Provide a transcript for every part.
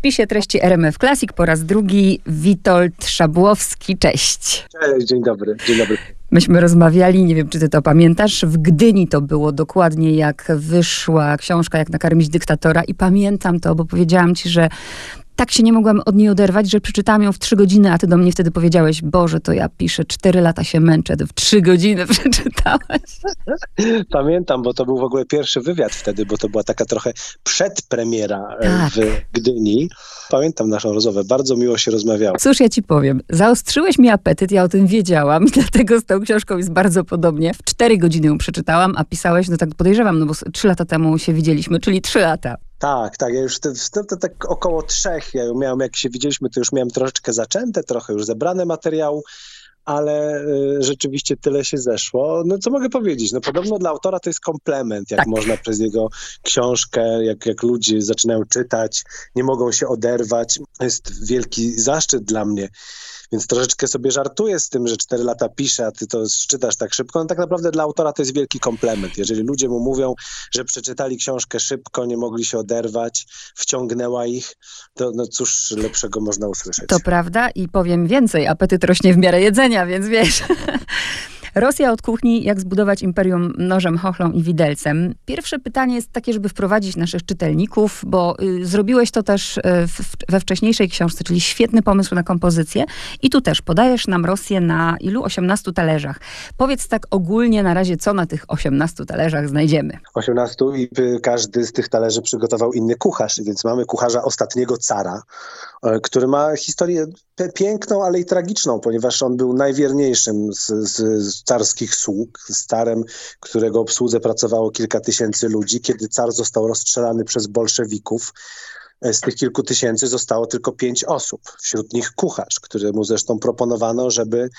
spisie treści RMF Classic po raz drugi Witold Szabłowski. Cześć. Cześć, dzień dobry, dzień dobry. Myśmy rozmawiali, nie wiem czy ty to pamiętasz, w Gdyni to było dokładnie jak wyszła książka Jak nakarmić dyktatora i pamiętam to, bo powiedziałam ci, że tak się nie mogłam od niej oderwać, że przeczytałam ją w trzy godziny, a ty do mnie wtedy powiedziałeś, Boże, to ja piszę, cztery lata się męczę, to w trzy godziny przeczytałaś. Pamiętam, bo to był w ogóle pierwszy wywiad wtedy, bo to była taka trochę przedpremiera e, tak. w Gdyni. Pamiętam naszą rozmowę, bardzo miło się rozmawiało. Cóż ja ci powiem, zaostrzyłeś mi apetyt, ja o tym wiedziałam, dlatego z tą książką jest bardzo podobnie. W cztery godziny ją przeczytałam, a pisałeś, no tak podejrzewam, no bo trzy lata temu się widzieliśmy, czyli trzy lata. Tak, tak. Ja już te, tak około trzech, ja miałem, jak się widzieliśmy, to już miałem troszeczkę zaczęte, trochę już zebrane materiału, ale y, rzeczywiście tyle się zeszło. No co mogę powiedzieć? No podobno dla autora to jest komplement, jak tak. można przez jego książkę, jak, jak ludzie zaczynają czytać, nie mogą się oderwać. Jest wielki zaszczyt dla mnie więc troszeczkę sobie żartuję z tym, że cztery lata piszę, a ty to czytasz tak szybko. No tak naprawdę dla autora to jest wielki komplement. Jeżeli ludzie mu mówią, że przeczytali książkę szybko, nie mogli się oderwać, wciągnęła ich, to no cóż lepszego można usłyszeć. To prawda i powiem więcej, apetyt rośnie w miarę jedzenia, więc wiesz... Rosja od kuchni, jak zbudować imperium nożem, chochlą i widelcem. Pierwsze pytanie jest takie, żeby wprowadzić naszych czytelników, bo y, zrobiłeś to też y, w, we wcześniejszej książce, czyli świetny pomysł na kompozycję. I tu też podajesz nam Rosję na ilu? 18 talerzach. Powiedz tak ogólnie na razie, co na tych 18 talerzach znajdziemy. 18 i każdy z tych talerzy przygotował inny kucharz, więc mamy kucharza ostatniego cara, który ma historię piękną, ale i tragiczną, ponieważ on był najwierniejszym z, z, z carskich sług, starem, którego obsłudze pracowało kilka tysięcy ludzi. Kiedy car został rozstrzelany przez bolszewików, e, z tych kilku tysięcy zostało tylko pięć osób, wśród nich kucharz, któremu zresztą proponowano, żeby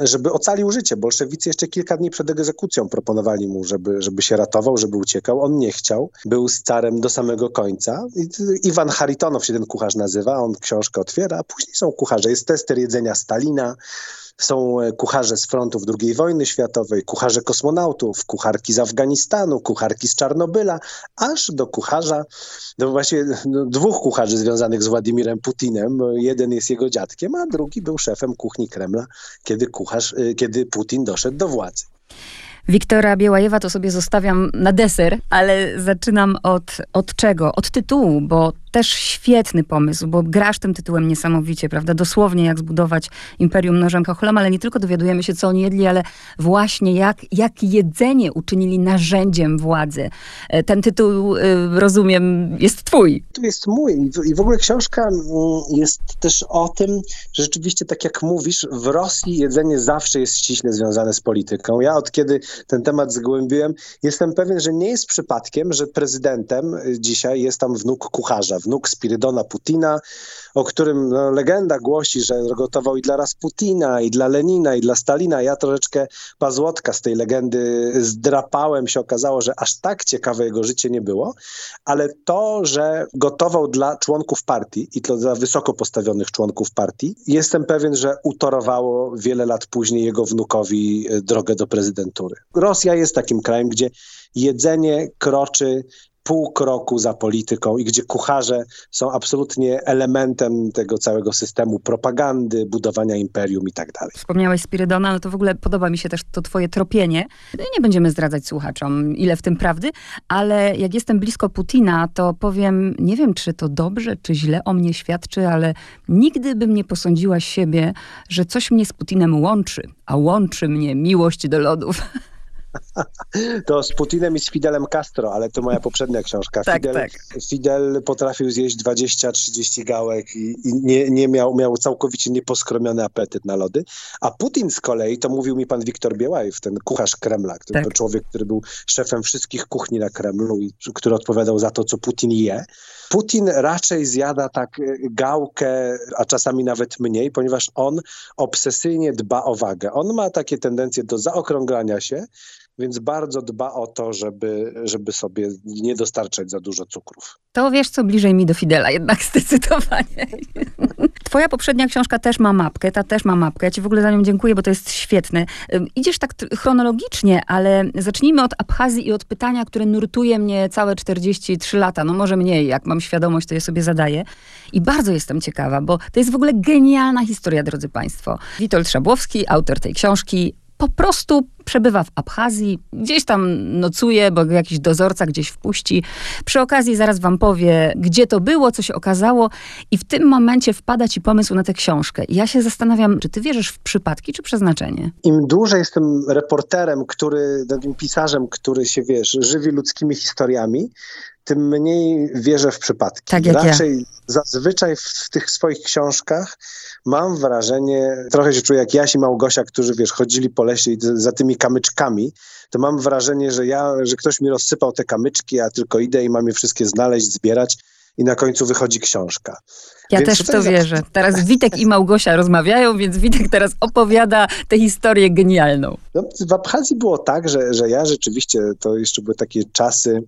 żeby ocalił życie. Bolszewicy jeszcze kilka dni przed egzekucją proponowali mu, żeby, żeby się ratował, żeby uciekał. On nie chciał. Był z carem do samego końca. I, Iwan Haritonow się ten kucharz nazywa. On książkę otwiera, a później są kucharze. Jest tester jedzenia Stalina, są e, kucharze z frontów II wojny światowej, kucharze kosmonautów, kucharki z Afganistanu, kucharki z Czarnobyla, aż do kucharza, do właśnie no, dwóch kucharzy związanych z Władimirem Putinem. Jeden jest jego dziadkiem, a drugi był szefem kuchni Kremla, kiedy, kucharz, e, kiedy Putin doszedł do władzy. Wiktora Białajewa to sobie zostawiam na deser, ale zaczynam od, od czego? Od tytułu, bo też świetny pomysł, bo grasz tym tytułem niesamowicie, prawda? Dosłownie jak zbudować imperium nożem chochlem, ale nie tylko dowiadujemy się, co oni jedli, ale właśnie jak, jak jedzenie uczynili narzędziem władzy. E, ten tytuł, e, rozumiem, jest twój. To jest mój i w ogóle książka mm, jest też o tym, że rzeczywiście, tak jak mówisz, w Rosji jedzenie zawsze jest ściśle związane z polityką. Ja od kiedy ten temat zgłębiłem, jestem pewien, że nie jest przypadkiem, że prezydentem dzisiaj jest tam wnuk kucharza, wnuk Spirydona Putina, o którym no, legenda głosi, że gotował i dla Rasputina, i dla Lenina, i dla Stalina. Ja troszeczkę pazłotka z tej legendy zdrapałem. Się okazało, że aż tak ciekawe jego życie nie było, ale to, że gotował dla członków partii i to dla wysoko postawionych członków partii, jestem pewien, że utorowało wiele lat później jego wnukowi e, drogę do prezydentury. Rosja jest takim krajem, gdzie jedzenie kroczy pół kroku za polityką i gdzie kucharze są absolutnie elementem tego całego systemu propagandy, budowania imperium i tak dalej. Wspomniałeś Spirydona, no to w ogóle podoba mi się też to twoje tropienie. Nie będziemy zdradzać słuchaczom, ile w tym prawdy, ale jak jestem blisko Putina, to powiem, nie wiem, czy to dobrze, czy źle o mnie świadczy, ale nigdy bym nie posądziła siebie, że coś mnie z Putinem łączy, a łączy mnie miłość do lodów. To z Putinem i z Fidelem Castro, ale to moja poprzednia książka. Tak, Fidel, tak. Fidel potrafił zjeść 20-30 gałek i, i, nie, nie miał, miał całkowicie nieposkromiony apetyt na lody. A Putin z kolei, to mówił mi pan Wiktor Białajew, ten kucharz Kremla, który, tak. to człowiek, który był szefem wszystkich kuchni na Kremlu i który odpowiadał za to, co Putin je. Putin raczej zjada tak e, gałkę, a czasami nawet mniej, ponieważ on obsesyjnie dba o wagę. On ma takie tendencje do zaokrąglania się, więc bardzo dba o to, żeby, żeby sobie nie dostarczać za dużo cukrów. To wiesz co, bliżej mi do Fidela jednak zdecydowanie. Twoja poprzednia książka też ma mapkę, ta też ma mapkę. Ja ci w ogóle za nią dziękuję, bo to jest świetne. Idziesz tak chronologicznie, ale zacznijmy od Abchazji i od pytania, które nurtuje mnie całe 43 lata. No może mniej, jak mam świadomość, to je sobie zadaję. I bardzo jestem ciekawa, bo to jest w ogóle genialna historia, drodzy Państwo. Witold Szabłowski, autor tej książki, po prostu przebywa w Abchazji, gdzieś tam nocuje, bo jakiś dozorca gdzieś wpuści. Przy okazji zaraz wam powie, gdzie to było, co się okazało i w tym momencie wpada ci pomysł na tę książkę. I ja się zastanawiam, czy ty wierzysz w przypadki, czy przeznaczenie? Im dłużej jestem reporterem, który, pisarzem, który się, wiesz, żywi ludzkimi historiami, tym mniej wierzę w przypadki. Tak jak Raczej ja. zazwyczaj w, w, tych swoich książkach mam wrażenie, trochę się czuję jak Jaś i Małgosia, którzy wiesz, chodzili po lesie i za tymi kamyczkami, to mam wrażenie, że ja, że ktoś mi rozsypał te kamyczki, a tylko idę i mam je wszystkie znaleźć, zbierać i na końcu wychodzi książka. Ja więc też w to wierzę. Teraz Witek i Małgosia rozmawiają, więc Witek teraz opowiada tę historię genialną. No, w Abchazji było tak, że, że ja rzeczywiście, to jeszcze były takie czasy,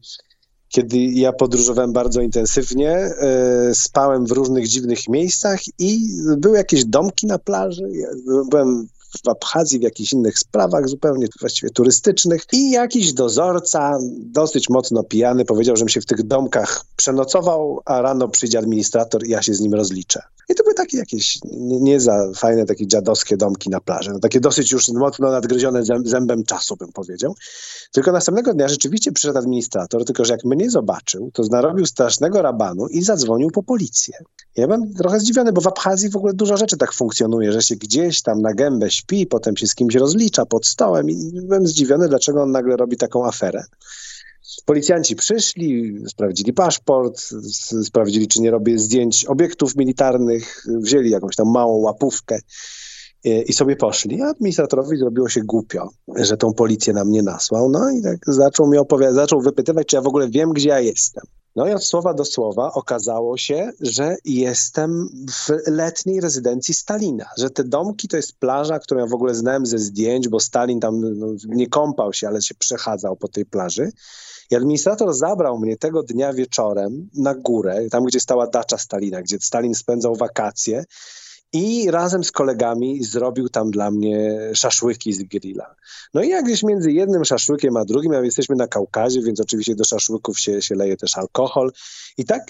kiedy ja podróżowałem bardzo intensywnie, e, spałem w różnych dziwnych miejscach i były jakieś domki na plaży. Ja byłem w Abchazji, w jakichś innych sprawach zupełnie właściwie turystycznych i jakiś dozorca, dosyć mocno pijany, powiedział, żebym się w tych domkach przenocował, a rano przyjdzie administrator i ja się z nim rozliczę. I to były takie jakieś nie, za fajne, takie dziadowskie domki na plaży. No, takie dosyć już mocno nadgryzione zębem czasu, bym powiedział. Tylko następnego dnia rzeczywiście przyszedł administrator, tylko że jak mnie zobaczył, to narobił strasznego rabanu i zadzwonił po policję. Ja byłem trochę zdziwiony, bo w Abchazji w ogóle dużo rzeczy tak funkcjonuje, że się gdzieś tam na gębę śpi, potem się z kimś rozlicza pod stołem i byłem zdziwiony, dlaczego on nagle robi taką aferę. Policjanci przyszli, sprawdzili paszport, sprawdzili, czy nie robię zdjęć obiektów militarnych, wzięli jakąś tam małą łapówkę i sobie poszli. A administratorowi zrobiło się głupio, że tą policję na mnie nasłał. No i tak zaczął mi opowiadać, zaczął wypytywać, czy ja w ogóle wiem, gdzie ja jestem. No i od słowa do słowa okazało się, że jestem w letniej rezydencji Stalina, że te domki to jest plaża, którą ja w ogóle znałem ze zdjęć, bo Stalin tam no, nie kąpał się, ale się przechadzał po tej plaży. I administrator zabrał mnie tego dnia wieczorem na górę, tam gdzie stała dacza Stalina, gdzie Stalin spędzał wakacje i razem z kolegami zrobił tam dla mnie szaszłyki z grilla. No i jak gdzieś między jednym szaszłykiem a drugim, a jesteśmy na Kaukazie, więc oczywiście do szaszłyków się, się leje też alkohol. I tak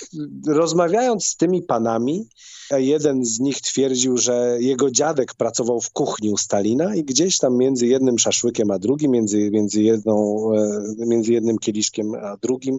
rozmawiając z tymi panami, jeden z nich twierdził, że jego dziadek pracował w kuchni u Stalina i gdzieś tam między jednym szaszłykiem a drugim, między, między, jedną, e, między jednym kieliszkiem a drugim,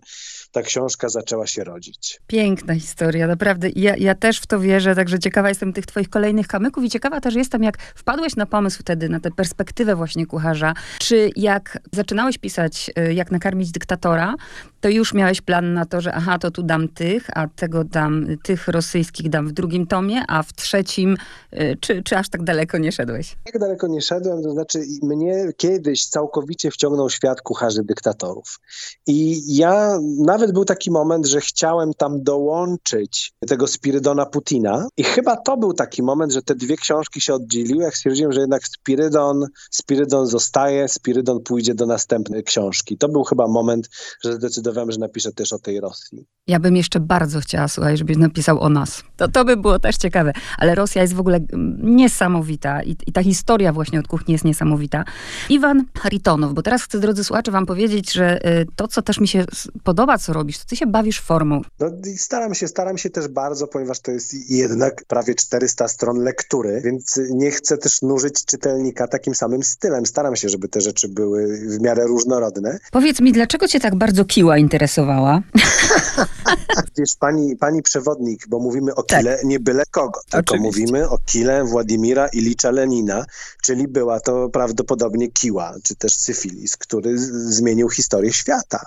ta książka zaczęła się rodzić. Piękna historia, naprawdę. Ja, ja też w to wierzę, także ciekawa jestem tych twoich kolejnych kamyków i ciekawa też jestem, jak wpadłeś na pomysł wtedy, na tę perspektywę właśnie kucharza, czy jak zaczynałeś pisać, e, jak nakarmić dyktatora, to już miałeś plan na to, że aha, to tu dam tych, a tego dam, tych rosyjskich dam w drugim tomie, a w trzecim, y, czy, czy aż tak daleko nie szedłeś? Tak daleko nie szedłem, to znaczy mnie kiedyś całkowicie wciągnął świat kucharzy dyktatorów. I ja, nawet był taki moment, że chciałem tam dołączyć tego Spirydona Putina i chyba to był taki moment, że te dwie książki się oddzieliły, jak stwierdziłem, że jednak Spirydon, Spirydon zostaje, Spirydon pójdzie do następnej książki. To był chyba moment, że zdecydowałem, że napiszę też o tej Rosji. Ja bym jeszcze bardzo chciała, słuchaj, żebyś napisał o nas. To, to by było też ciekawe. Ale Rosja jest w ogóle niesamowita i, i ta historia właśnie od kuchni jest niesamowita. Iwan Haritonow, bo teraz chcę, drodzy słuchacze, wam powiedzieć, że y, to, co też mi się podoba, co robisz, to ty się bawisz formą. No, staram się, staram się też bardzo, ponieważ to jest jednak prawie 400 stron lektury, więc nie chcę też nużyć czytelnika takim samym stylem. Staram się, żeby te rzeczy były w miarę różnorodne. Powiedz mi, dlaczego cię tak bardzo kiła interesowała? Wiesz, pani, pani przewodnik, bo mówimy o kile, tak. nie byle kogo, tylko Oczywiście. mówimy o kile Władimira Ilicza Lenina, czyli była to prawdopodobnie kiła, czy też syfilis, który zmienił historię świata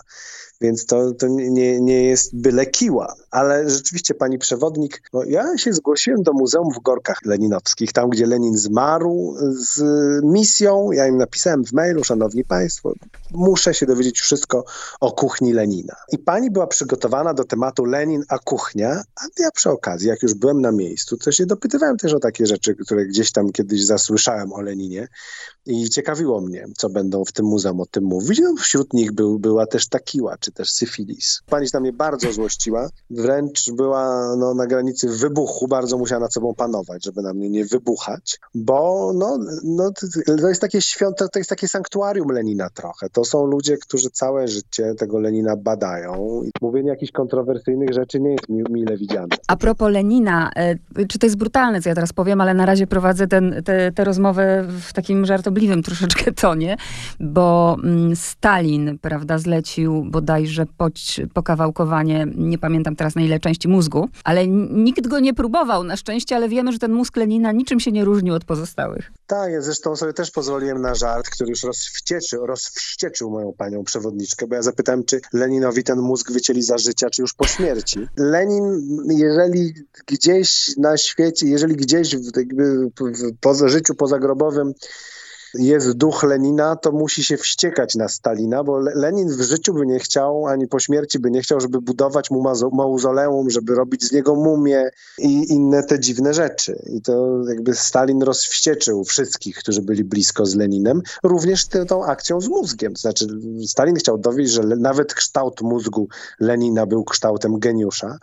więc to, to nie, nie jest byle kiła. Ale rzeczywiście, pani przewodnik, no ja się zgłosiłem do Muzeum w Gorkach Leninowskich, tam gdzie Lenin zmarł z misją. Ja im napisałem w mailu, szanowni państwo, muszę się dowiedzieć wszystko o kuchni Lenina. I pani była przygotowana do tematu Lenin a kuchnia, a ja przy okazji, jak już byłem na miejscu, to się dopytywałem też o takie rzeczy, które gdzieś tam kiedyś zasłyszałem o Leninie i ciekawiło mnie, co będą w tym muzeum o tym mówić. No, wśród nich był, była też ta kiła, czy też syfilis. Pani się na mnie bardzo złościła, wręcz była no, na granicy wybuchu, bardzo musiała nad sobą panować, żeby na mnie nie wybuchać, bo no, no, to jest takie świąte, to jest takie sanktuarium Lenina trochę. To są ludzie, którzy całe życie tego Lenina badają i mówienie jakichś kontrowersyjnych rzeczy nie jest mi, mile widziane. A propos Lenina, e, czy to jest brutalne, co ja teraz powiem, ale na razie prowadzę tę rozmowę w takim żartobliwym troszeczkę tonie, bo mm, Stalin, prawda, zlecił bodajże poć, pokawałkowanie, nie pamiętam teraz na ile części mózgu, ale nikt go nie próbował na szczęście, ale wiemy, że ten mózg Lenina niczym się nie różnił od pozostałych. Tak, ja zresztą sobie też pozwoliłem na żart, który już rozwścieczył, rozwścieczył moją panią przewodniczkę, bo ja zapytałem, czy Leninowi ten mózg wycięli za życia, czy już po śmierci. Lenin, jeżeli gdzieś na świecie, jeżeli gdzieś w, jakby w, poza życiu pozagrobowym jest duch Lenina, to musi się wściekać na Stalina, bo Lenin w życiu by nie chciał, ani po śmierci by nie chciał, żeby budować mu mauzoleum, żeby robić z niego mumię i inne te dziwne rzeczy. I to jakby Stalin rozwścieczył wszystkich, którzy byli blisko z Leninem, również tę, tą akcją z mózgiem. To znaczy Stalin chciał dowieść, że nawet kształt mózgu Lenina był kształtem geniusza,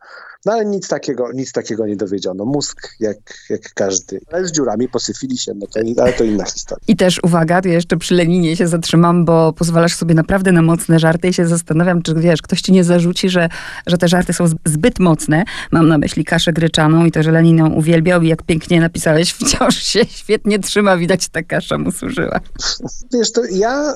no ale nic takiego, nic takiego nie dowiedziono. Mózg jak, jak każdy. Ale z dziurami posyfili się, no to, ale to inna historia. I też uwaga, tu jeszcze przy Leninie się zatrzymam, bo pozwalasz sobie naprawdę na mocne żarty i się zastanawiam, czy wiesz, ktoś ci nie zarzuci, że, że te żarty są zbyt mocne. Mam na myśli kaszę gryczaną i to, że Lenin ją uwielbiał i jak pięknie napisałeś, wciąż się świetnie trzyma, widać ta kasza mu służyła. Wiesz, to ja,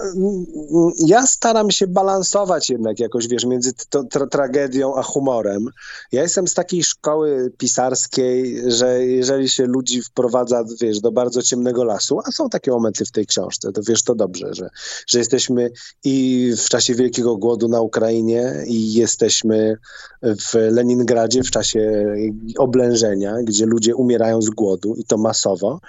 ja staram się balansować jednak jakoś, wiesz, między to, tra tragedią a humorem. Ja jestem z takiej szkoły pisarskiej, że jeżeli się ludzi wprowadza, wiesz, do bardzo ciemnego lasu, a są takie momenty w tej książce, to wiesz to dobrze, że, że jesteśmy i w czasie Wielkiego Głodu na Ukrainie i jesteśmy w Leningradzie w czasie oblężenia, gdzie ludzie umierają z głodu i to masowo.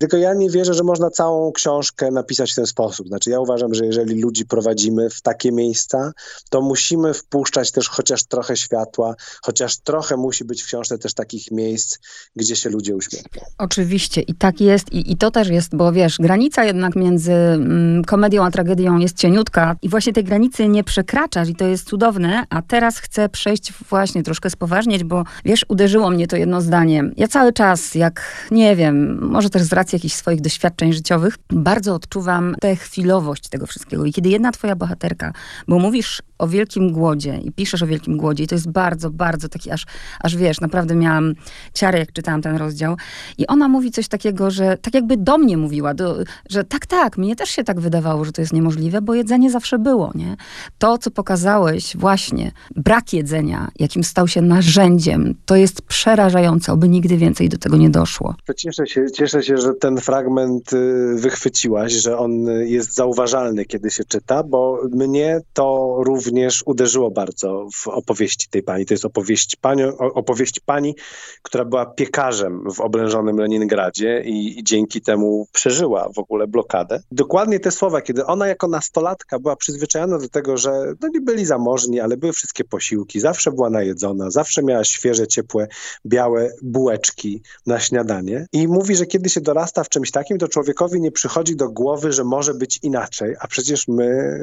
Tylko ja nie wierzę, że można całą książkę napisać w ten sposób. Znaczy ja uważam, że jeżeli ludzi prowadzimy w takie miejsca, to musimy wpuszczać też chociaż trochę światła, chociaż trochę musi być w książce też takich miejsc, gdzie się ludzie uśmiechają. Oczywiście i tak jest i, i to też jest, bo wiesz, granica jednak między mm, komedią a tragedią jest cieniutka i właśnie tej granicy nie przekraczasz i to jest cudowne, a teraz chcę przejść właśnie troszkę spoważnieć, bo wiesz, uderzyło mnie to jedno zdanie. Ja cały czas, jak nie wiem, może też z racji jakichś swoich doświadczeń życiowych, bardzo odczuwam tę chwilowość tego wszystkiego. I kiedy jedna twoja bohaterka, bo mówisz o wielkim głodzie i piszesz o wielkim głodzie i to jest bardzo, bardzo taki aż, aż wiesz, naprawdę miałam ciarę, jak czytałam ten rozdział. I ona mówi coś takiego, że tak jakby do mnie mówiła, do, że tak, tak, mnie też się tak wydawało, że to jest niemożliwe, bo jedzenie zawsze było, nie? To, co pokazałeś właśnie, brak jedzenia, jakim stał się narzędziem, to jest przerażające, oby nigdy więcej do tego nie doszło. Cieszę się, cieszę się, że ten fragment y, wychwyciłaś, że on jest zauważalny, kiedy się czyta, bo mnie to również uderzyło bardzo w opowieści tej pani. To jest opowieść pani, opowieść pani która była piekarzem w oblężonym Leningradzie i, i dzięki temu przeżyła w ogóle blokadę. Dokładnie te słowa, kiedy ona jako nastolatka była przyzwyczajona do tego, że no nie byli zamożni, ale były wszystkie posiłki, zawsze była najedzona, zawsze miała świeże, ciepłe, białe bułeczki na śniadanie i mówi, że kiedy się dorasta dorasta w czymś takim, to człowiekowi nie przychodzi do głowy, że może być inaczej, a przecież my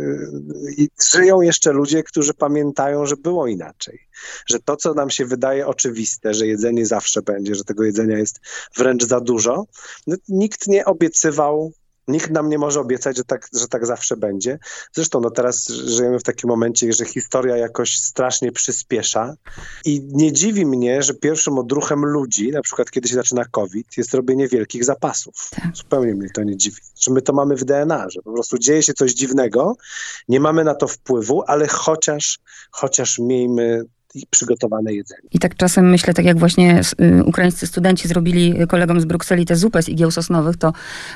żyją jeszcze ludzie, którzy pamiętają, że było inaczej. Że to, co nam się wydaje oczywiste, że jedzenie zawsze będzie, że tego jedzenia jest wręcz za dużo, no, nikt nie obiecywał Nikt nam nie może obiecać, że tak, że tak zawsze będzie. Zresztą no teraz żyjemy w takim momencie, że historia jakoś strasznie przyspiesza i nie dziwi mnie, że pierwszym odruchem ludzi, na przykład kiedy się zaczyna COVID, jest robienie wielkich zapasów. Tak. Zupełnie mnie to nie dziwi. Że my to mamy w DNA, że po prostu dzieje się coś dziwnego, nie mamy na to wpływu, ale chociaż, chociaż miejmy przygotowane jedzenie. I tak czasem myślę, tak jak właśnie y, ukraińscy studenci zrobili kolegom z Brukseli tę zupę z igieł sosnowych, to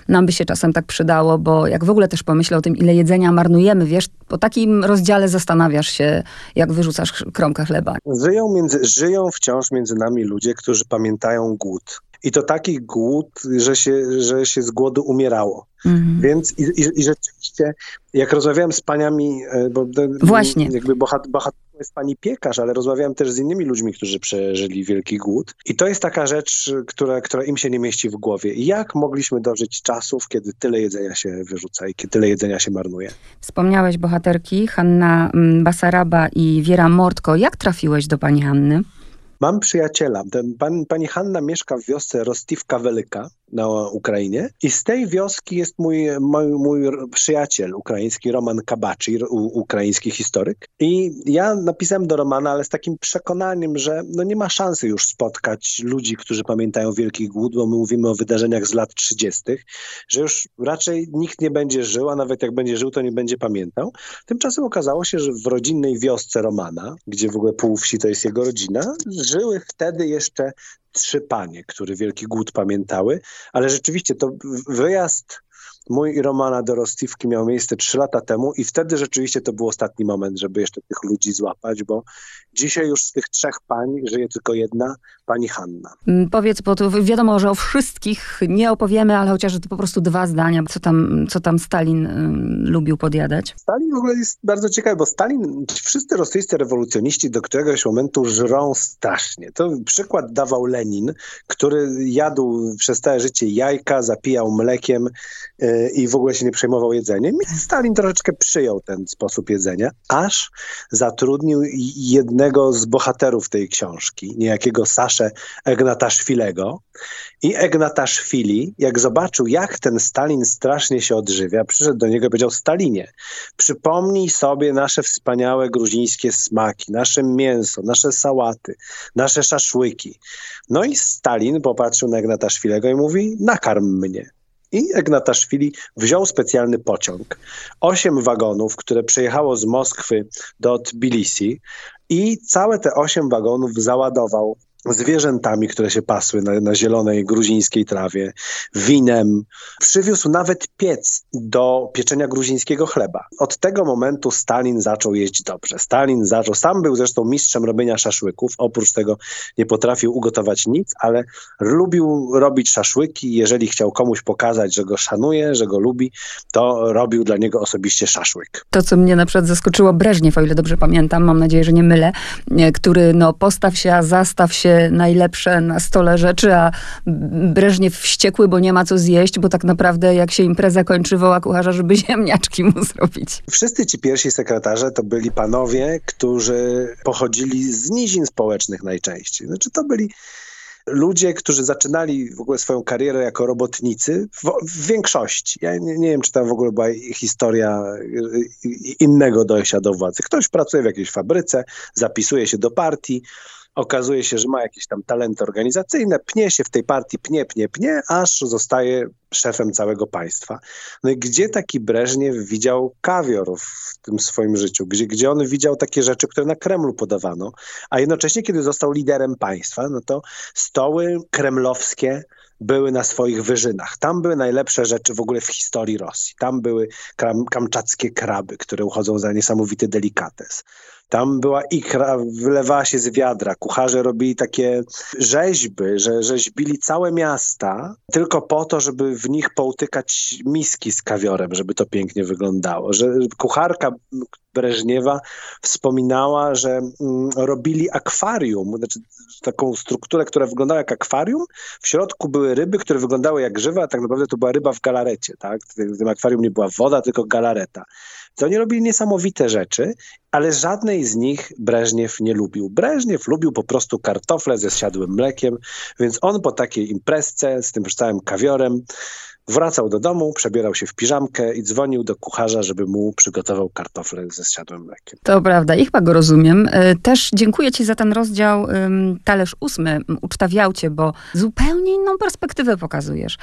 nam by się czasem tak przydało, bo jak w ogóle też pomyślę o tym, ile jedzenia marnujemy, wiesz, po takim rozdziale zastanawiasz się, jak wyrzucasz kromkę chleba. Żyją, między, żyją wciąż między nami ludzie, którzy pamiętają głód. I to taki głód, że się, że się z głodu umierało. Mhm. Więc i, i, i, rzeczywiście, jak rozmawiałem z paniami, e, bo Właśnie. jakby bohat, bohaterem jest pani piekarz, ale rozmawiałem też z innymi ludźmi, którzy przeżyli wielki głód. I to jest taka rzecz, która, która im się nie mieści w głowie. Jak mogliśmy dożyć czasów, kiedy tyle jedzenia się wyrzuca i kiedy tyle jedzenia się marnuje? Wspomniałeś bohaterki Hanna mm, Basaraba i Wiera Mortko. Jak trafiłeś do pani Hanny? Mam przyjaciela. Pan, pani Hanna mieszka w wiosce Rostivka Welyka na Ukrainie i z tej wioski jest mój, mój, mój przyjaciel ukraiński, Roman Kabaczy, ukraiński historyk. I ja napisałem do Romana, ale z takim przekonaniem, że no nie ma szansy już spotkać ludzi, którzy pamiętają Wielki Głód, bo my mówimy o wydarzeniach z lat 30., że już raczej nikt nie będzie żył, a nawet jak będzie żył, to nie będzie pamiętał. Tymczasem okazało się, że w rodzinnej wiosce Romana, gdzie w ogóle pół wsi to jest jego rodzina, żyły wtedy jeszcze trzy panie, które Wielki Głód pamiętały, ale rzeczywiście to wyjazd mój i Romana do Rostivki miał miejsce trzy lata temu i wtedy rzeczywiście to był ostatni moment, żeby jeszcze tych ludzi złapać, bo dzisiaj już z tych trzech pań żyje tylko jedna, pani Hanna. Mm, powiedz, bo to wiadomo, że o wszystkich nie opowiemy, ale chociaż to po prostu dwa zdania, co tam, co tam Stalin y, lubił podjadać. Stalin w ogóle jest bardzo ciekawy, bo Stalin, wszyscy rosyjscy rewolucjoniści do któregoś momentu żrą strasznie. To przykład dawał Lenin, który jadł przez całe życie jajka, zapijał mlekiem y, i w ogóle się nie przejmował jedzeniem. I Stalin troszeczkę przyjął ten sposób jedzenia, aż zatrudnił jednego z bohaterów tej książki, niejakiego Egnatasza Egnataszwilego. I Egnataszwili, jak zobaczył, jak ten Stalin strasznie się odżywia, przyszedł do niego i powiedział, Stalinie, przypomnij sobie nasze wspaniałe gruzińskie smaki, nasze mięso, nasze sałaty, nasze szaszłyki. No i Stalin popatrzył na Egnataszwilego i mówi, nakarm mnie. I Egnataszwili wziął specjalny pociąg, osiem wagonów, które przejechało z Moskwy do Tbilisi i całe te osiem wagonów załadował zwierzętami, które się pasły na, na, zielonej gruzińskiej trawie, winem. Przywiózł nawet piec do pieczenia gruzińskiego chleba. Od tego momentu Stalin zaczął jeść dobrze. Stalin zaczął, sam był zresztą mistrzem robienia szaszłyków, oprócz tego nie potrafił ugotować nic, ale lubił robić szaszłyki. Jeżeli chciał komuś pokazać, że go szanuje, że go lubi, to robił dla niego osobiście szaszłyk. To, co mnie na przykład zaskoczyło, Breżniew, o ile dobrze pamiętam, mam nadzieję, że nie mylę, który no postaw się, zastaw się najlepsze na stole rzeczy, a Breżniew wściekły, bo nie ma co zjeść, bo tak naprawdę jak się impreza kończy, woła kucharza, żeby ziemniaczki mu zrobić. Wszyscy ci pierwsi sekretarze to byli panowie, którzy pochodzili z nizin społecznych najczęściej. Znaczy to byli ludzie, którzy zaczynali w ogóle swoją karierę jako robotnicy, w, w większości. Ja nie, nie, wiem, czy tam w ogóle była historia y, y, innego dojścia do władzy. Ktoś pracuje w jakiejś fabryce, zapisuje się do partii, okazuje się, że ma jakieś tam talenty organizacyjne, pnie się w tej partii, pnie, pnie, pnie, aż zostaje szefem całego państwa. No i gdzie taki Breżniew widział kawior w tym swoim życiu? Gdzie, gdzie on widział takie rzeczy, które na Kremlu podawano? A jednocześnie, kiedy został liderem państwa, no to stoły kremlowskie były na swoich wyżynach. Tam były najlepsze rzeczy w ogóle w historii Rosji. Tam były kam kamczackie kraby, które uchodzą za niesamowity delikates. Tam była ikra, wylewała się z wiadra. Kucharze robili takie rzeźby, że rzeźbili całe miasta tylko po to, żeby w nich poutykać miski z kawiorem, żeby to pięknie wyglądało. Że kucharka Breżniewa wspominała, że mm, robili akwarium, znaczy taką strukturę, która wyglądała jak akwarium. W środku były ryby, które wyglądały jak żywe, a tak naprawdę to była ryba w galarecie. Tak? W tym akwarium nie była woda, tylko galareta. To oni robili niesamowite rzeczy, ale żadnej z nich Breżniew nie lubił. Breżniew lubił po prostu kartofle ze zsiadłym mlekiem, więc on po takiej imprezce z tym całym kawiorem Wracał do domu, przebierał się w piżamkę i dzwonił do kucharza, żeby mu przygotował kartofle ze zsiadłym mlekiem. To prawda i chyba go rozumiem. E, też dziękuję ci za ten rozdział Talerz ósmy, Ucztawiał cię, bo zupełnie inną perspektywę pokazujesz.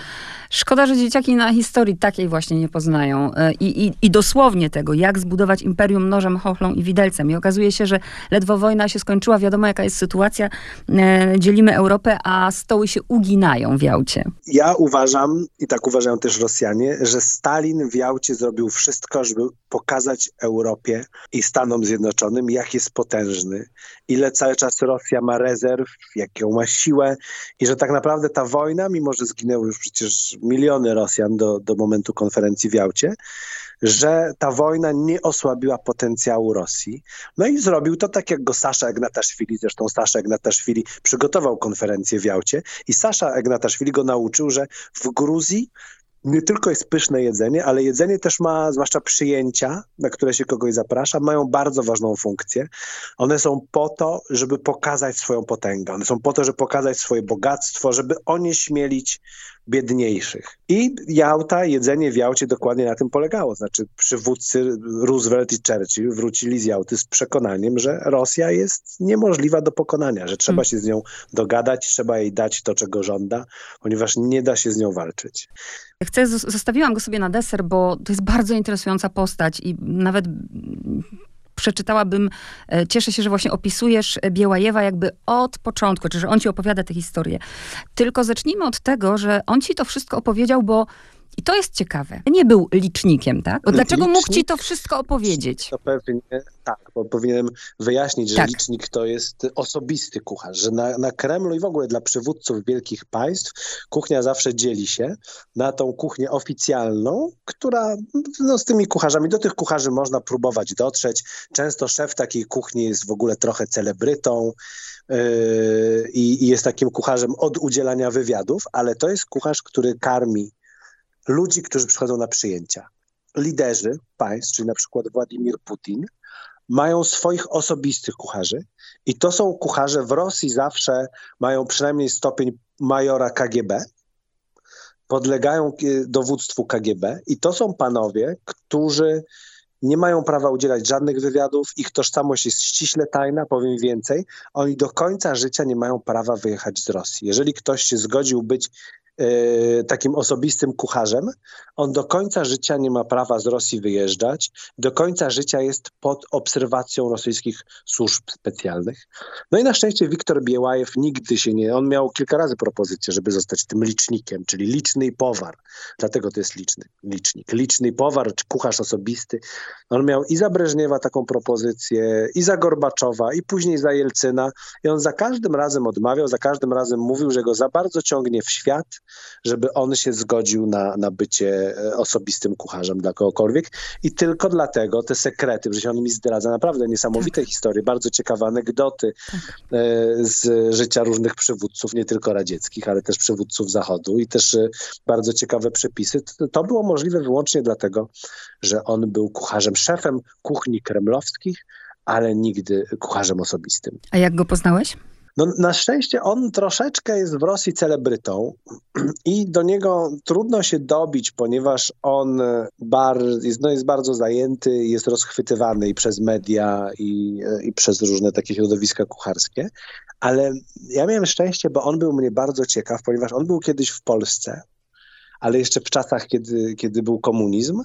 Szkoda, że dzieciaki na historii takiej właśnie nie poznają. E, I, i, i dosłownie tego, jak zbudować imperium nożem, chochlą i widelcem. I okazuje się, że ledwo wojna się skończyła, wiadomo jaka jest sytuacja, e, dzielimy Europę, a stoły się uginają w Jałcie. Ja uważam, i tak uważam, uważają też Rosjanie, że Stalin w Jałcie zrobił wszystko, żeby pokazać Europie i Stanom Zjednoczonym, jak jest potężny, ile cały czas Rosja ma rezerw, jaką ma siłę i że tak naprawdę ta wojna, mimo że zginęły już przecież miliony Rosjan do, do momentu konferencji w Jałcie, że ta wojna nie osłabiła potencjału Rosji. No i zrobił to tak, jak go Sasza Egnataszwili, zresztą Sasza Egnataszwili przygotował konferencję w Jałcie i Sasza Egnataszwili go nauczył, że w Gruzji nie tylko jest pyszne jedzenie, ale jedzenie też ma, zwłaszcza przyjęcia, na które się kogoś zaprasza, mają bardzo ważną funkcję. One są po to, żeby pokazać swoją potęgę. One są po to, żeby pokazać swoje bogactwo, żeby onieśmielić biedniejszych. I Jałta, jedzenie w Jałcie dokładnie na tym polegało. Znaczy przywódcy Roosevelt i Churchill wrócili z Jałty z przekonaniem, że Rosja jest niemożliwa do pokonania, że trzeba hmm. się z nią dogadać, trzeba jej dać to, czego żąda, ponieważ nie da się z nią walczyć. Chcę, zostawiłam go sobie na deser, bo to jest bardzo interesująca postać i nawet przeczytałabym, e, cieszę się, że właśnie opisujesz Białajewa jakby od początku, czy że on ci opowiada tę historię. Tylko zacznijmy od tego, że on ci to wszystko opowiedział, bo i to jest ciekawe. Nie był licznikiem, tak? Bo dlaczego licznik? mógł ci to wszystko opowiedzieć? To pewnie tak, bo powinienem wyjaśnić, że tak. licznik to jest osobisty kucharz, że na, na Kremlu i w ogóle dla przywódców wielkich państw kuchnia zawsze dzieli się na tą kuchnię oficjalną, która no, z tymi kucharzami, do tych kucharzy można próbować dotrzeć. Często szef takiej kuchni jest w ogóle trochę celebrytą, yy, i jest takim kucharzem od udzielania wywiadów, ale to jest kucharz, który karmi ludzi, którzy przychodzą na przyjęcia. Liderzy państw, czyli na przykład Władimir Putin, mają swoich osobistych kucharzy i to są kucharze w Rosji zawsze mają przynajmniej stopień majora KGB, podlegają dowództwu KGB i to są panowie, którzy nie mają prawa udzielać żadnych wywiadów, ich tożsamość jest ściśle tajna, powiem więcej, oni do końca życia nie mają prawa wyjechać z Rosji. Jeżeli ktoś się zgodził być takim osobistym kucharzem. On do końca życia nie ma prawa z Rosji wyjeżdżać. Do końca życia jest pod obserwacją rosyjskich służb specjalnych. No i na szczęście Wiktor Biełajew nigdy się nie... On miał kilka razy propozycję, żeby zostać tym licznikiem, czyli liczny powar. Dlatego to jest liczny, licznik. Liczny powar, czy kucharz osobisty. On miał i za Breżniewa taką propozycję, i za Gorbaczowa, i później za Jelcyna. I on za każdym razem odmawiał, za każdym razem mówił, że go za bardzo ciągnie w świat, żeby on się zgodził na, na bycie e, osobistym kucharzem dla kogokolwiek. I tylko dlatego te sekrety, że się on mi zdradza naprawdę niesamowite tak. historie, bardzo ciekawe anegdoty tak. E, z życia różnych przywódców, nie tylko radzieckich, ale też przywódców Zachodu i też e, bardzo ciekawe przepisy. To było możliwe wyłącznie dlatego, że on był kucharzem, szefem kuchni kremlowskich, ale nigdy kucharzem osobistym. A jak go poznałeś? No, na szczęście on troszeczkę jest w Rosji celebrytą i do niego trudno się dobić, ponieważ on bar, jest, no, jest bardzo zajęty, jest rozchwytywany i przez media, i, i przez różne takie środowiska kucharskie. Ale ja miałem szczęście, bo on był mnie bardzo ciekaw, ponieważ on był kiedyś w Polsce ale jeszcze w czasach, kiedy, kiedy był komunizm.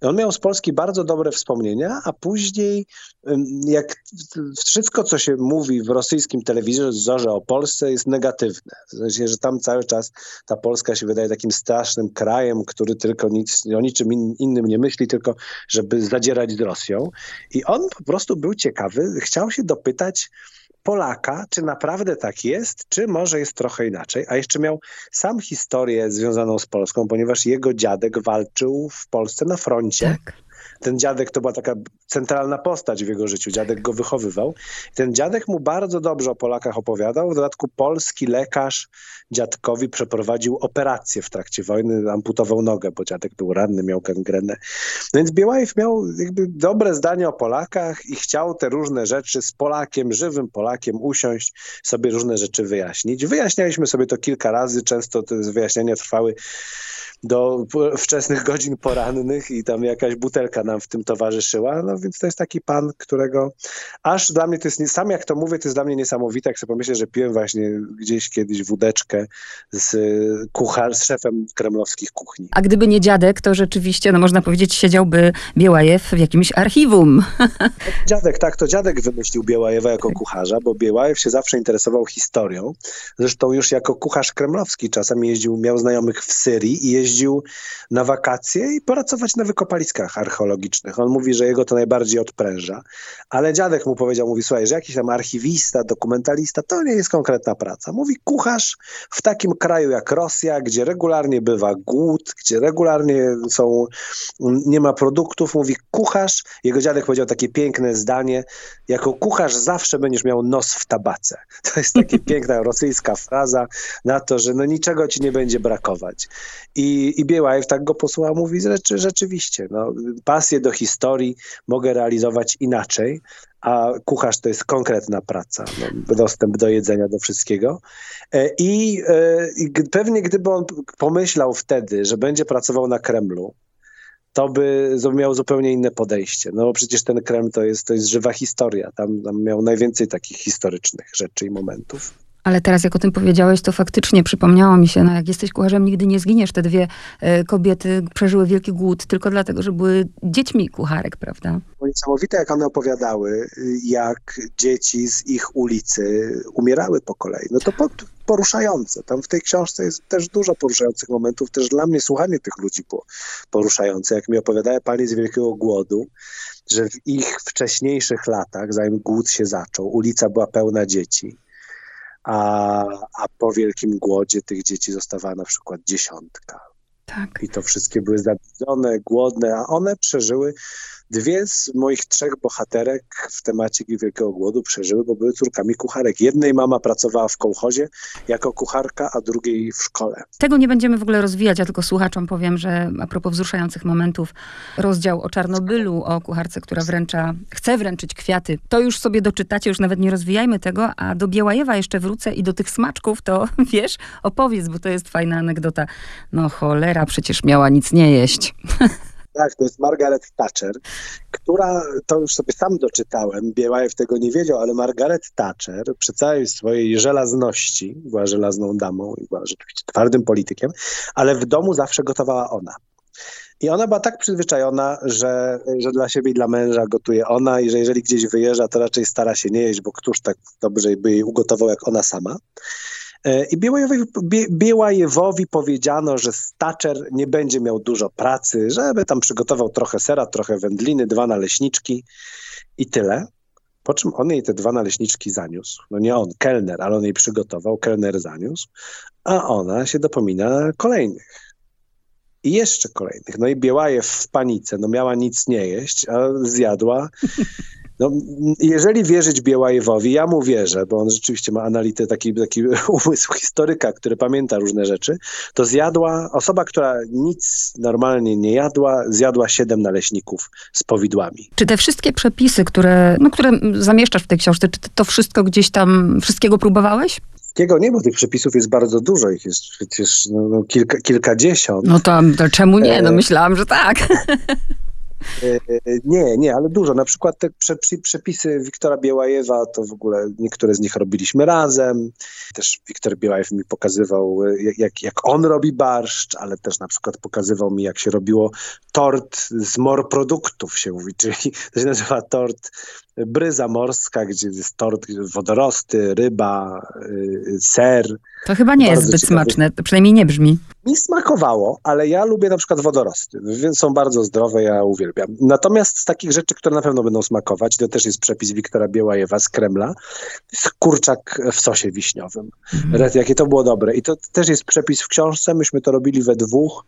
On miał z Polski bardzo dobre wspomnienia, a później jak wszystko, co się mówi w rosyjskim telewizorze o Polsce jest negatywne. W sensie, że tam cały czas ta Polska się wydaje takim strasznym krajem, który tylko nic, o niczym in, innym nie myśli, tylko żeby zadzierać z Rosją. I on po prostu był ciekawy, chciał się dopytać, Polaka, czy naprawdę tak jest, czy może jest trochę inaczej. A jeszcze miał sam historię związaną z Polską, ponieważ jego dziadek walczył w Polsce na froncie. Tak ten dziadek to była taka centralna postać w jego życiu. Dziadek go wychowywał. Ten dziadek mu bardzo dobrze o Polakach opowiadał. W dodatku polski lekarz dziadkowi przeprowadził operację w trakcie wojny, amputował nogę, bo dziadek był ranny, miał gangrenę. No więc Bielajew miał jakby dobre zdanie o Polakach i chciał te różne rzeczy z Polakiem, żywym Polakiem usiąść, sobie różne rzeczy wyjaśnić. Wyjaśnialiśmy sobie to kilka razy, często te wyjaśnienia trwały do wczesnych godzin porannych i tam jakaś butelka nam w tym towarzyszyła, no więc to jest taki pan, którego aż dla mnie to jest, sam jak to mówię, to jest dla mnie niesamowite, jak sobie pomyślę, że piłem właśnie gdzieś kiedyś wódeczkę z kuchar, z szefem kremlowskich kuchni. A gdyby nie dziadek, to rzeczywiście, no można powiedzieć, siedziałby Biłajew w jakimś archiwum. Dziadek, tak, to dziadek wymyślił Biłajewa jako kucharza, bo Biłajew się zawsze interesował historią. Zresztą już jako kucharz kremlowski czasem jeździł, miał znajomych w Syrii i jeździł na wakacje i pracować na wykopaliskach archeologicznych. On mówi, że jego to najbardziej odpręża. Ale dziadek mu powiedział, mówi, słuchaj, że jakiś tam archiwista, dokumentalista, to nie jest konkretna praca. Mówi, kucharz w takim kraju jak Rosja, gdzie regularnie bywa głód, gdzie regularnie są, nie ma produktów, mówi, kucharz, jego dziadek powiedział takie piękne zdanie, jako kucharz zawsze będziesz miał nos w tabace. To jest taka piękna rosyjska fraza na to, że no niczego ci nie będzie brakować. I, i Bielajew tak go posłuchał, mówi, rzeczy, rzeczywiście, no, do historii mogę realizować inaczej, a kucharz to jest konkretna praca, no, dostęp do jedzenia, do wszystkiego. E, I, e, I pewnie gdyby on pomyślał wtedy, że będzie pracował na Kremlu, to by miał zupełnie inne podejście. No bo przecież ten Kreml to jest, to jest żywa historia. Tam, tam miał najwięcej takich historycznych rzeczy i momentów. Ale teraz, jak o tym powiedziałeś, to faktycznie przypomniało mi się, no jak jesteś kucharzem, nigdy nie zginiesz. Te dwie e, kobiety przeżyły wielki głód tylko dlatego, że były dziećmi kucharek, prawda? Niesamowite, jak one opowiadały, jak dzieci z ich ulicy umierały po kolei. No to po, poruszające. Tam w tej książce jest też dużo poruszających momentów. Też dla mnie słuchanie tych ludzi było poruszające. Jak mi opowiadały pani z Wielkiego Głodu, że w ich wcześniejszych latach, zanim głód się zaczął, ulica była pełna dzieci a, a po Wielkim Głodzie tych dzieci zostawała na przykład dziesiątka. Tak. I to wszystkie były zabiedzone, głodne, a one przeżyły Dwie z moich trzech bohaterek w temacie Wielkiego Głodu przeżyły, bo były córkami kucharek. Jednej mama pracowała w kołchozie jako kucharka, a drugiej w szkole. Tego nie będziemy w ogóle rozwijać, ja tylko słuchaczom powiem, że a propos wzruszających momentów, rozdział o Czarnobylu, o kucharce, która wręcza, chce wręczyć kwiaty. To już sobie doczytacie, już nawet nie rozwijajmy tego, a do Białajewa jeszcze wrócę i do tych smaczków to, wiesz, opowiedz, bo to jest fajna anegdota. No cholera, przecież miała nic nie jeść. Tak, to jest Margaret Thatcher, która, to już sobie sam doczytałem, Bielajew tego nie wiedział, ale Margaret Thatcher przy całej swojej żelazności, była żelazną damą i była rzeczywiście twardym politykiem, ale w domu zawsze gotowała ona. I ona była tak przyzwyczajona, że, że dla siebie i dla męża gotuje ona i że jeżeli gdzieś wyjeżdża, to raczej stara się nie jeść, bo któż tak dobrze by jej ugotował jak ona sama. E, I Biłajewowi powiedziano, że Thatcher nie będzie miał dużo pracy, żeby tam przygotował trochę sera, trochę wędliny, dwa naleśniczki i tyle. Po czym on jej te dwa naleśniczki zaniósł. No nie on, kelner, ale on jej przygotował, kelner zaniósł, a ona się dopomina kolejnych. I jeszcze kolejnych. No i Białajew w panice, no miała nic nie jeść, a zjadła no, jeżeli wierzyć Białajewowi, ja mu wierzę, bo on rzeczywiście ma analitę, taki, taki umysł historyka, który pamięta różne rzeczy, to zjadła, osoba, która nic normalnie nie jadła, zjadła siedem naleśników z powidłami. Czy te wszystkie przepisy, które, no, które zamieszczasz w tej książce, czy to wszystko gdzieś tam, wszystkiego próbowałeś? Wszystkiego nie, bo tych przepisów jest bardzo dużo, ich jest przecież no, no kilka, kilkadziesiąt. No to, to czemu nie? No e, myślałam, że tak. E, nie, nie, ale dużo. Na przykład te przepisy Wiktora Białajewa, to w ogóle niektóre z nich robiliśmy razem. Też Wiktor Białajew mi pokazywał, e, jak, jak on robi barszcz, ale też na przykład pokazywał mi, jak się robiło tort z morproduktów, się mówi, czyli to się nazywa tort bryza morska, gdzie jest tort, wodorosty, ryba, y, ser. To chyba nie jest zbyt ciekawy. smaczne, przynajmniej nie brzmi. Mi smakowało, ale ja lubię na przykład wodorosty, więc są bardzo zdrowe, ja uwielbiam. Natomiast z takich rzeczy, które na pewno będą smakować, to też jest przepis Wiktora Białajewa z Kremla, jest kurczak w sosie wiśniowym. Mhm. Jakie to było dobre. I to też jest przepis w książce, myśmy to robili we dwóch.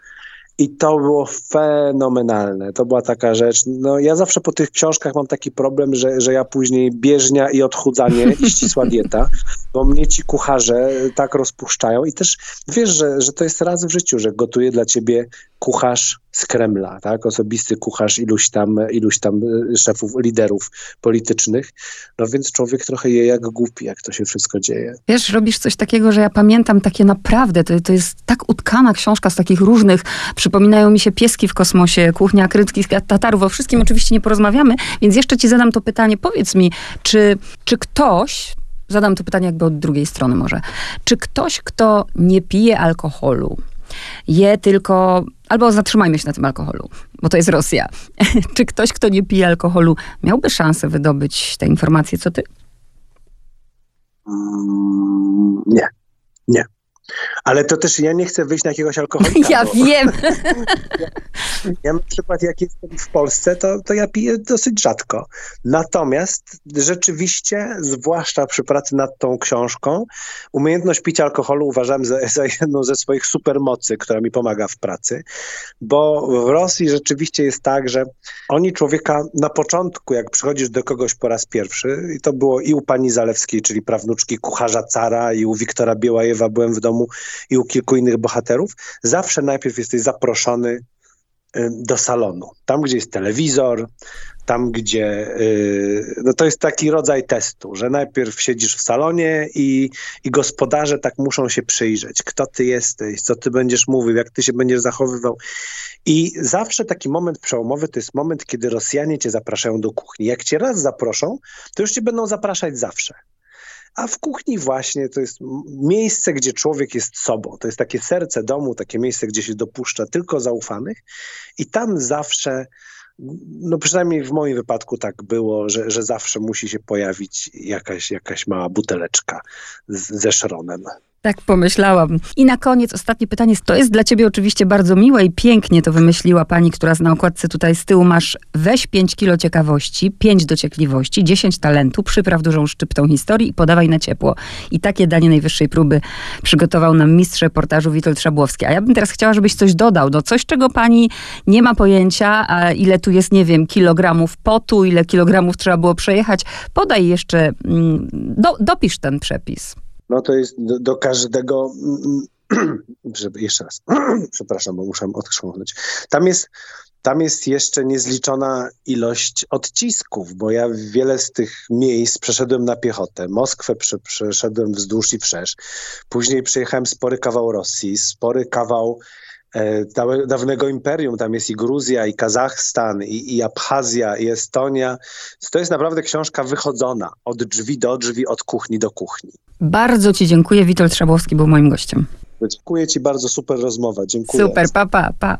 I to było fenomenalne. To była taka rzecz. No, ja zawsze po tych książkach mam taki problem, że, że ja później bieżnia i odchudzanie i ścisła dieta, bo mnie ci kucharze tak rozpuszczają. I też wiesz, że, że to jest raz w życiu, że gotuje dla ciebie kucharz z Kremla, tak? Osobisty kucharz iluś tam, iluś tam y, szefów, liderów politycznych. No więc człowiek trochę je jak głupi, jak to się wszystko dzieje. Wiesz, robisz coś takiego, że ja pamiętam takie naprawdę, to, to jest tak utkana książka z takich różnych, przypominają mi się pieski w kosmosie, kuchnia krytyckich Tatarów, o wszystkim oczywiście nie porozmawiamy, więc jeszcze ci zadam to pytanie. Powiedz mi, czy, czy ktoś, zadam to pytanie jakby od drugiej strony może, czy ktoś, kto nie pije alkoholu, je tylko, albo zatrzymajmy się na tym alkoholu, bo to jest Rosja. Czy ktoś, kto nie pije alkoholu, miałby szansę wydobyć te informacje, co ty? Mm, nie, nie. Ale to też ja nie chcę wyjść na jakiegoś alkoholika. Ja bo- wiem. Ja na przykład jak jestem w Polsce, to, to ja piję dosyć rzadko. Natomiast rzeczywiście, zwłaszcza przy pracy nad tą książką, umiejętność picia alkoholu uważam za, za jedną ze swoich supermocy, która mi pomaga w pracy, bo w Rosji rzeczywiście jest tak, że oni człowieka na początku, jak przychodzisz do kogoś po raz pierwszy, i to było i u pani Zalewskiej, czyli prawnuczki kucharza cara, i u Wiktora Biłajewa byłem w domu, i u kilku innych bohaterów, zawsze najpierw jesteś zaproszony y, do salonu. Tam, gdzie jest telewizor, tam, gdzie. y, No to jest taki rodzaj testu, że najpierw siedzisz w salonie i, i gospodarze tak muszą się przyjrzeć. Kto ty jesteś, co ty będziesz mówił, jak ty się będziesz zachowywał. I zawsze taki moment przełomowy to jest moment, kiedy Rosjanie cię zapraszają do kuchni. Jak cię raz zaproszą, to już cię będą zapraszać zawsze. A w kuchni właśnie to jest miejsce, gdzie człowiek jest sobą. To jest takie serce domu, takie miejsce, gdzie się dopuszcza tylko zaufanych. I tam zawsze, no przynajmniej w moim wypadku tak było, że, że zawsze musi się pojawić jakaś, jakaś mała buteleczka z, ze szronem. Tak pomyślałam. I na koniec ostatnie pytanie. To jest dla ciebie oczywiście bardzo miłe i pięknie to wymyśliła pani, która na okładce tutaj z tyłu masz weź 5 kilo ciekawości, 5 dociekliwości, 10 talentu, przypraw dużą szczyptą historii i podawaj na ciepło. I takie danie najwyższej próby przygotował nam mistrz reportażu Witold Szabłowski. A ja bym teraz chciała, żebyś coś dodał. No coś, czego pani nie ma pojęcia, a ile tu jest, nie wiem, kilogramów potu, ile kilogramów trzeba było przejechać. Podaj jeszcze, mm, do, dopisz ten przepis. No to jest do, do każdego. żeby- Jeszcze raz. Przepraszam, bo muszę odchrząknąć. Tam jest, tam jest jeszcze niezliczona ilość odcisków, bo ja wiele z tych miejsc przeszedłem na piechotę. Moskwę prze, przeszedłem wzdłuż i wszerz. Później przejechałem spory kawał Rosji, spory kawał e, dawnego imperium. Tam jest i Gruzja, i Kazachstan, i, i Abchazja, i Estonia. To jest naprawdę książka wychodzona od drzwi do drzwi, od kuchni do kuchni. Bardzo ci dziękuję. Witold Szabłowski był moim gościem. Dziękuję Ci bardzo, super rozmowa. Dziękuję. Super, pa, pa, pa.